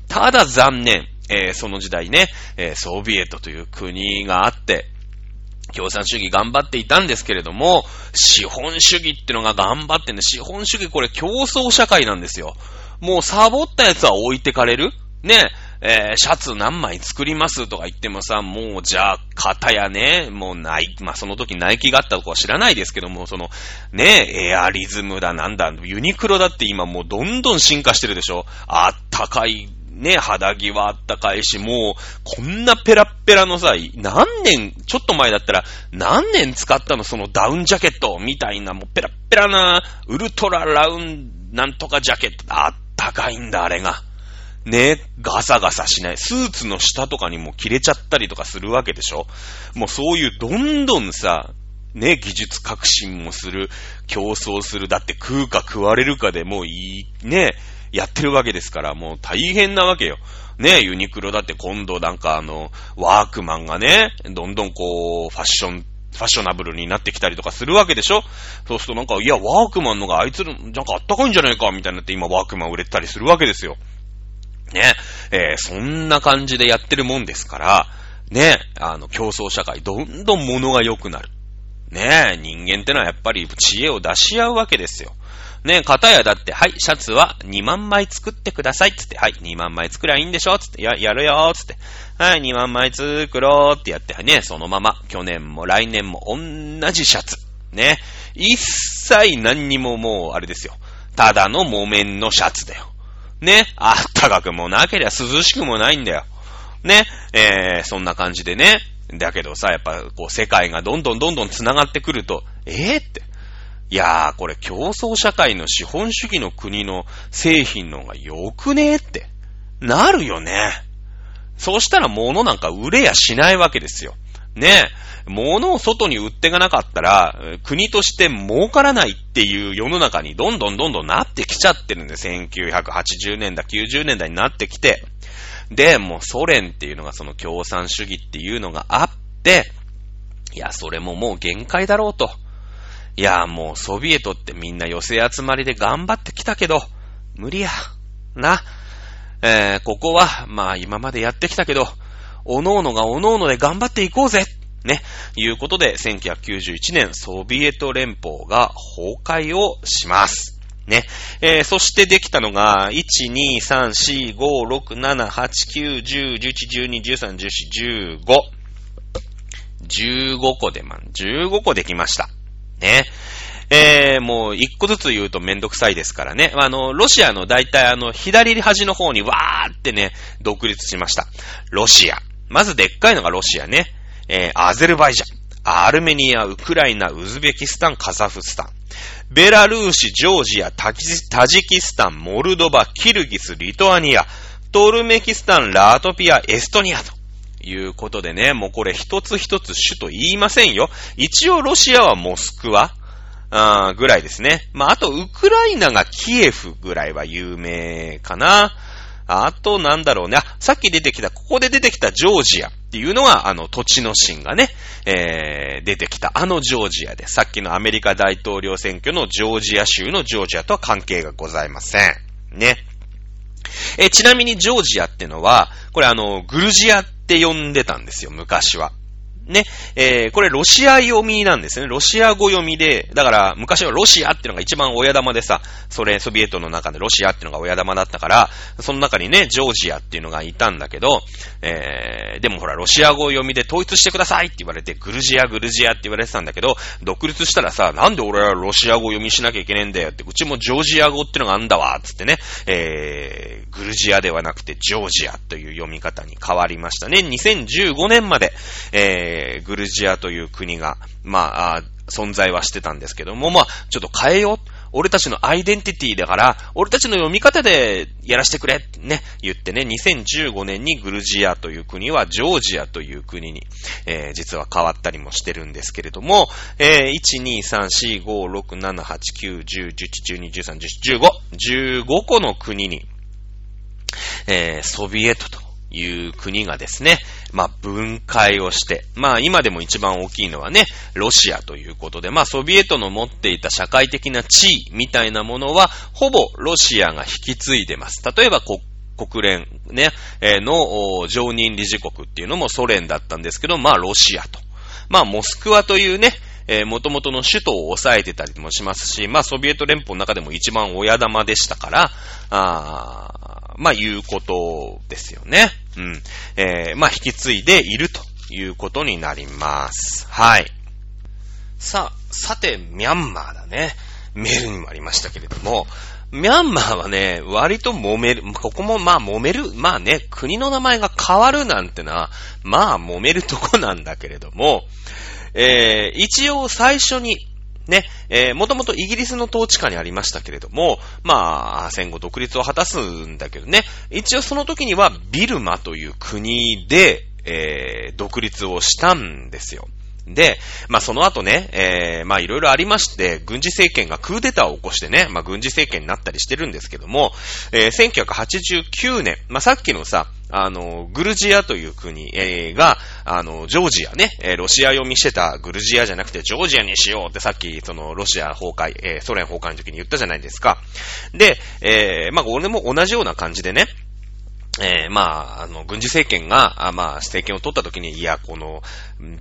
ただ残念。えー、その時代ね、えー、ソビエトという国があって、共産主義頑張っていたんですけれども、資本主義ってのが頑張ってんで、資本主義これ競争社会なんですよ。もうサボったやつは置いてかれる？ね、えー、シャツ何枚作りますとか言ってもさ、もうじゃあ、型やね、もうない、まあ、その時ナイキがあったとかは知らないですけども、その、ねえ、エアリズムだなんだ、ユニクロだって今もうどんどん進化してるでしょ。あったかい、ね、肌着はあったかいし、もう、こんなペラッペラのさ、何年、ちょっと前だったら、何年使ったのそのダウンジャケットみたいな、もうペラッペラな、ウルトララウン、なんとかジャケット、あった高いんだ、あれが。ね、ガサガサしない。スーツの下とかにも切れちゃったりとかするわけでしょもうそういうどんどんさ、ね、技術革新もする、競争する、だって食うか食われるかでもういい、ね、やってるわけですから、もう大変なわけよ。ね、ユニクロだって今度なんかあの、ワークマンがね、どんどんこう、ファッション、ファッショナブルになってきたりとかするわけでしょ？そうするとなんか、いや、ワークマンのがあいつの、なんかあったかいんじゃないかみたいになって今ワークマン売れたりするわけですよ。ね、えー、そんな感じでやってるもんですから、ね、あの、競争社会、どんどん物が良くなる。ね人間ってのはやっぱり知恵を出し合うわけですよ。ね、片やだって、はい、シャツは2万枚作ってください、つって、はい、2万枚作りゃいいんでしょつって、や、やるよつって、はい、2万枚作ろうってやって、ね、そのまま、去年も来年も同じシャツ。ね、一切何にももう、あれですよ。ただの木綿のシャツだよ。ね、あったかくもなければ涼しくもないんだよ。ね、えー、そんな感じでね。だけどさ、やっぱ、こう、世界がどんどんどんどん繋がってくると、えー、って。いやー、これ競争社会の資本主義の国の製品の方が良くねーって、なるよね。そうしたら物なんか売れやしないわけですよ。ねえ物を外に売ってがなかったら、国として儲からないっていう世の中にどんどんどんどんなってきちゃってるんで、1980年代、90年代になってきて、で、もうソ連っていうのがその共産主義っていうのがあって、いや、それももう限界だろうと。いや、もうソビエトってみんな寄せ集まりで頑張ってきたけど、無理や。な。えー、ここは、まあ今までやってきたけど、おのおのがおのおので頑張っていこうぜ。ね。いうことで、1991年、ソビエト連邦が崩壊をします。ね。えー、そしてできたのが、1、2、3、4、5、6、7、8、9、10、11、12、13、14、15。15個で、まん、15個できました。ね。えー、もう一個ずつ言うとめんどくさいですからね。あの、ロシアの大体あの、左端の方にわーってね、独立しました。ロシア。まずでっかいのがロシアね。えー、アゼルバイジャン。アルメニア、ウクライナ、ウズベキスタン、カザフスタン。ベラルーシ、ジョージア、タジキスタン、モルドバ、キルギス、リトアニア、トルメキスタン、ラートピア、エストニアと。いうことでね、もうこれ一つ一つ首都言いませんよ。一応ロシアはモスクワあぐらいですね。まあ、あとウクライナがキエフぐらいは有名かな。あとなんだろうね。あ、さっき出てきた、ここで出てきたジョージアっていうのは、あの土地のシがね、えー、出てきたあのジョージアで、さっきのアメリカ大統領選挙のジョージア州のジョージアとは関係がございません。ね。えちなみにジョージアってのは、これあの、グルジアって呼んでたんですよ、昔は。ね、えー、これロシア読みなんですね。ロシア語読みで、だから昔はロシアっていうのが一番親玉でさ、それソビエトの中でロシアっていうのが親玉だったから、その中にね、ジョージアっていうのがいたんだけど、えー、でもほら、ロシア語読みで統一してくださいって言われて、グルジア、グルジアって言われてたんだけど、独立したらさ、なんで俺はロシア語読みしなきゃいけねえんだよって、うちもジョージア語ってのがあんだわ、つってね、えー、グルジアではなくてジョージアという読み方に変わりましたね。2015年まで、えー、えー、グルジアという国が、まあ、存在はしてたんですけども、まあ、ちょっと変えよう。俺たちのアイデンティティだから、俺たちの読み方でやらせてくれってね、言ってね、2015年にグルジアという国はジョージアという国に、えー、実は変わったりもしてるんですけれども、えー、1、2、3、4、5、6、7、8、9、10、11、12、13、15、15個の国に、えー、ソビエトという国がですね、まあ、分解をして、まあ、今でも一番大きいのはね、ロシアということで、まあ、ソビエトの持っていた社会的な地位みたいなものは、ほぼロシアが引き継いでます。例えば、国連ね、えー、の常任理事国っていうのもソ連だったんですけど、まあ、ロシアと。まあ、モスクワというね、えー、元々の首都を抑えてたりもしますし、まあ、ソビエト連邦の中でも一番親玉でしたから、あまあ、いうことですよね。うん。えー、まあ、引き継いでいるということになります。はい。さあ、さて、ミャンマーだね。メールにもありましたけれども、ミャンマーはね、割と揉める、ここもまあ揉める、まあね、国の名前が変わるなんてのは、まあ揉めるとこなんだけれども、えー、一応最初に、ね、えー、もともとイギリスの統治下にありましたけれども、まあ、戦後独立を果たすんだけどね、一応その時にはビルマという国で、えー、独立をしたんですよ。で、まあその後ね、えー、まいろいろありまして、軍事政権がクーデターを起こしてね、まあ軍事政権になったりしてるんですけども、えー、1989年、まあさっきのさ、あの、グルジアという国、えー、が、あの、ジョージアね、えー、ロシア読みしてたグルジアじゃなくてジョージアにしようってさっき、その、ロシア崩壊、えー、ソ連崩壊の時に言ったじゃないですか。で、えー、まあ、俺も同じような感じでね、えー、まあ、あの、軍事政権が、あまあ、政権を取った時に、いや、この、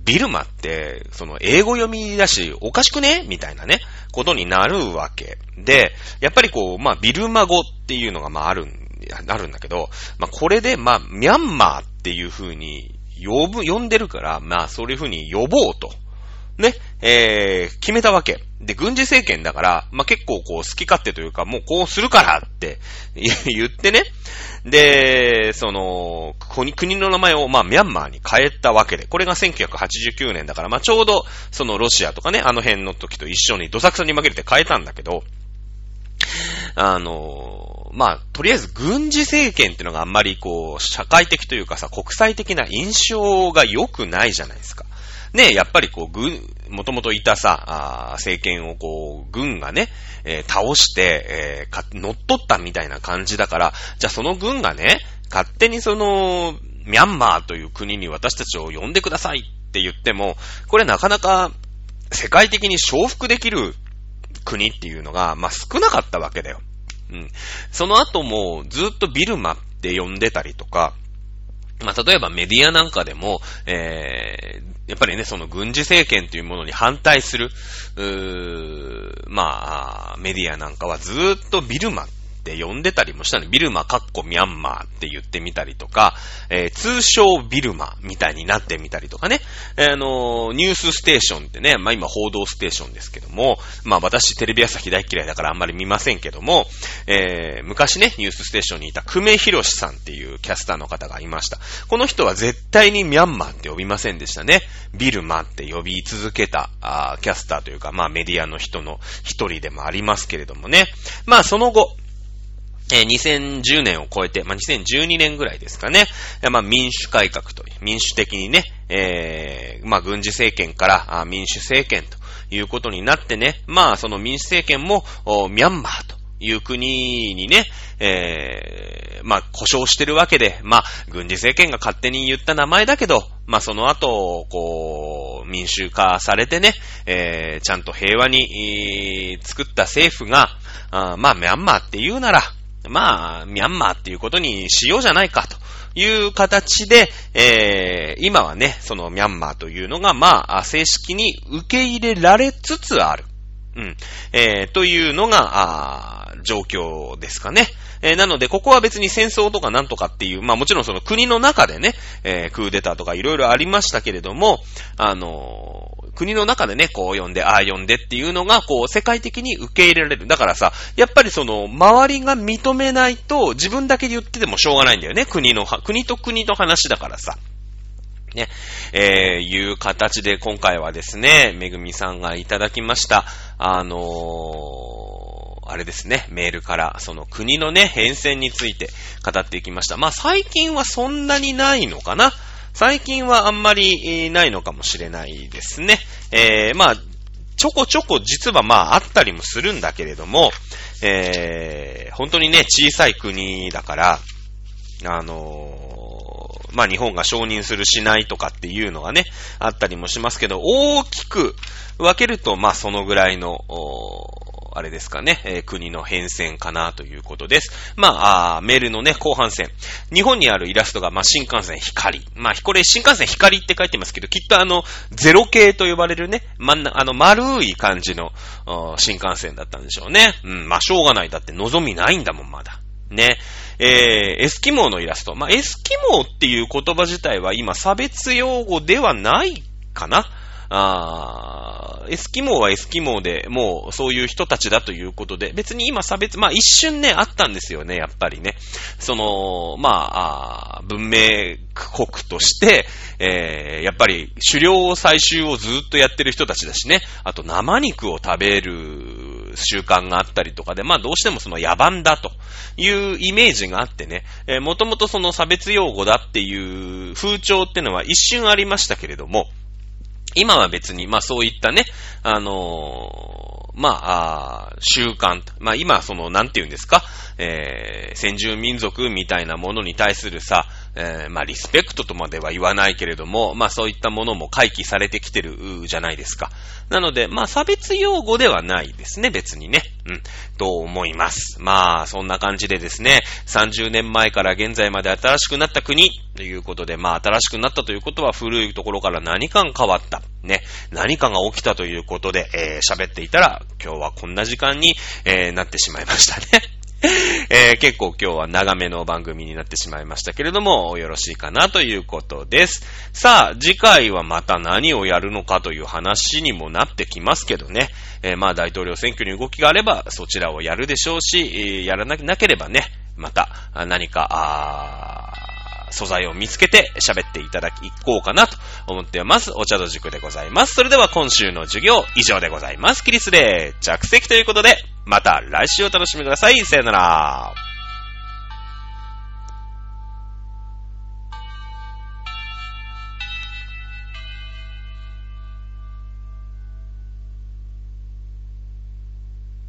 ビルマって、その、英語読みだし、おかしくね？みたいなね、ことになるわけ。で、やっぱりこう、まあ、ビルマ語っていうのが、まあ、あるん、あるんだけど、まあ、これで、まあ、ミャンマーっていう風に、呼ぶ、呼んでるから、まあ、そういう風に呼ぼうと。ね、えー、決めたわけ。で、軍事政権だから、まあ、結構こう好き勝手というか、もうこうするからって 言ってね。で、その、国の名前を、ま、ミャンマーに変えたわけで、これが1989年だから、まあ、ちょうど、そのロシアとかね、あの辺の時と一緒にどさくさに紛れて変えたんだけど、あの、まあ、とりあえず軍事政権っていうのがあんまりこう、社会的というかさ、国際的な印象が良くないじゃないですか。ね、やっぱりこう、軍、もともといたさ、あ政権をこう、軍がね、えー、倒して、えー、乗っ取ったみたいな感じだから、じゃあその軍がね、勝手にその、ミャンマーという国に私たちを呼んでくださいって言っても、これなかなか世界的に承服できる国っていうのが、まあ、少なかったわけだよ。うん。その後もずっとビルマって呼んでたりとか、まあ、例えばメディアなんかでも、えー、やっぱりね、その軍事政権というものに反対する、うーまあ、メディアなんかはずっとビルマっって呼んでたりもしたね。ビルマかっこミャンマーって言ってみたりとか、えー、通称ビルマみたいになってみたりとかね。えー、あのー、ニュースステーションってね、まあ今報道ステーションですけども、まあ私テレビ朝日大嫌いだからあんまり見ませんけども、え、昔ね、ニュースステーションにいた久米博さんっていうキャスターの方がいました。この人は絶対にミャンマーって呼びませんでしたね。ビルマって呼び続けた、あキャスターというか、まあメディアの人の一人でもありますけれどもね。まあその後、え、2010年を超えて、まあ、2012年ぐらいですかね。まあ、民主改革という、民主的にね、えー、まあ、軍事政権から民主政権ということになってね、まあ、その民主政権も、ミャンマーという国にね、えー、まあ、故障してるわけで、まあ、軍事政権が勝手に言った名前だけど、まあ、その後、こう、民主化されてね、えー、ちゃんと平和に、作った政府が、あまあ、ミャンマーって言うなら、まあ、ミャンマーっていうことにしようじゃないかという形で、えー、今はね、そのミャンマーというのが、まあ、正式に受け入れられつつある。うん。えー、というのが、あ状況ですかね。えー、なので、ここは別に戦争とかなんとかっていう、まあもちろんその国の中でね、えー、クーデターとかいろいろありましたけれども、あの、国の中でね、こう呼んで、ああ呼んでっていうのが、こう、世界的に受け入れられる。だからさ、やっぱりその、周りが認めないと、自分だけで言っててもしょうがないんだよね。国の、国と国の話だからさ。ね、えー、いう形で今回はですね、めぐみさんがいただきました。あのー、あれですね、メールから、その国のね、変遷について語っていきました。まあ最近はそんなにないのかな最近はあんまりないのかもしれないですね。えー、まあ、ちょこちょこ実はまああったりもするんだけれども、えー、本当にね、小さい国だから、あのー、まあ日本が承認するしないとかっていうのがね、あったりもしますけど、大きく分けると、まあそのぐらいの、あれですかね、えー、国の変遷かなということです。まあ、あメールのね、後半戦。日本にあるイラストが、まあ、新幹線光。まあ、これ、新幹線光って書いてますけど、きっとあの、ゼロ系と呼ばれるね、まんな、あの、丸い感じの、新幹線だったんでしょうね。うん、まあ、しょうがない。だって望みないんだもん、まだ。ね。えー、エスキモーのイラスト。まあ、エスキモーっていう言葉自体は今差別用語ではないかなあエスキモーはエスキモーで、もうそういう人たちだということで、別に今差別、まあ一瞬ね、あったんですよね、やっぱりね。その、まあ、文明国として、えー、やっぱり狩猟採集をずっとやってる人たちだしね、あと生肉を食べる習慣があったりとかで、まあどうしてもその野蛮だというイメージがあってね、えー、もともとその差別用語だっていう風潮ってのは一瞬ありましたけれども、
今は別に、まあそういったね、あのーまあ、あ習慣。まあ今、その、なんて言うんですか、えー、先住民族みたいなものに対するさ、えー、まあリスペクトとまでは言わないけれども、まあそういったものも回帰されてきてるじゃないですか。なので、まあ差別用語ではないですね、別にね。うん、と思います。まあ、そんな感じでですね、30年前から現在まで新しくなった国ということで、まあ新しくなったということは古いところから何かが変わった。ね、何かが起きたということで、えー喋っていたら、今日はこんな時間に、えーなってしまいましたね。えー結構今日は長めの番組になってしまいましたけれども、よろしいかなということです。さあ、次回はまた何をやるのかという話にもなってきますけどね。えーまあ大統領選挙に動きがあれば、そちらをやるでしょうし、やらなければね、また何か、あー素材を見つけて喋っていただき、いこうかなと思っています。お茶の塾でございます。それでは今週の授業以上でございます。キリスで着席ということで、また来週お楽しみください。さよなら。